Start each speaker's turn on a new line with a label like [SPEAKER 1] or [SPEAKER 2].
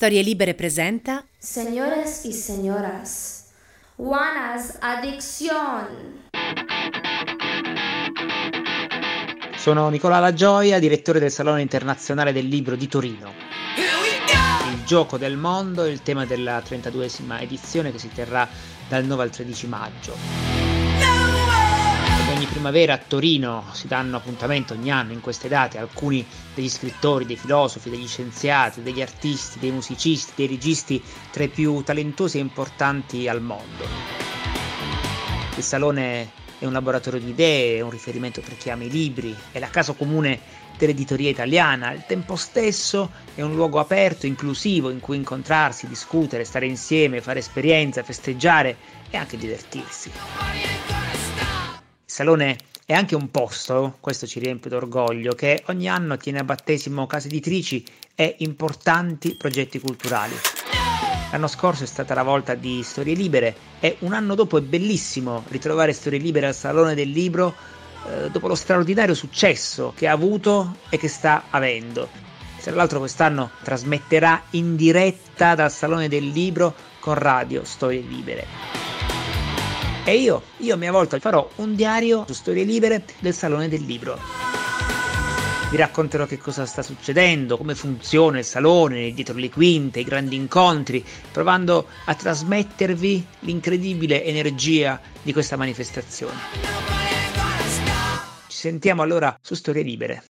[SPEAKER 1] Storie Libere presenta
[SPEAKER 2] Señores y señoras, Juana's Addiction.
[SPEAKER 3] Sono Nicola La Gioia, direttore del Salone Internazionale del Libro di Torino. Il gioco del mondo è il tema della 32esima edizione che si terrà dal 9 al 13 maggio primavera a Torino si danno appuntamento ogni anno in queste date alcuni degli scrittori, dei filosofi, degli scienziati, degli artisti, dei musicisti, dei registi tra i più talentuosi e importanti al mondo. Il salone è un laboratorio di idee, è un riferimento per chi ama i libri, è la casa comune dell'editoria italiana, al tempo stesso è un luogo aperto, inclusivo, in cui incontrarsi, discutere, stare insieme, fare esperienza, festeggiare e anche divertirsi. Salone è anche un posto, questo ci riempie d'orgoglio, che ogni anno tiene a battesimo case editrici e importanti progetti culturali. L'anno scorso è stata la volta di Storie Libere e un anno dopo è bellissimo ritrovare Storie Libere al Salone del Libro eh, dopo lo straordinario successo che ha avuto e che sta avendo. Tra l'altro quest'anno trasmetterà in diretta dal Salone del Libro con Radio Storie Libere. E io, io a mia volta farò un diario su storie libere del Salone del Libro. Vi racconterò che cosa sta succedendo, come funziona il salone, dietro le quinte, i grandi incontri, provando a trasmettervi l'incredibile energia di questa manifestazione. Ci sentiamo allora su Storie Libere.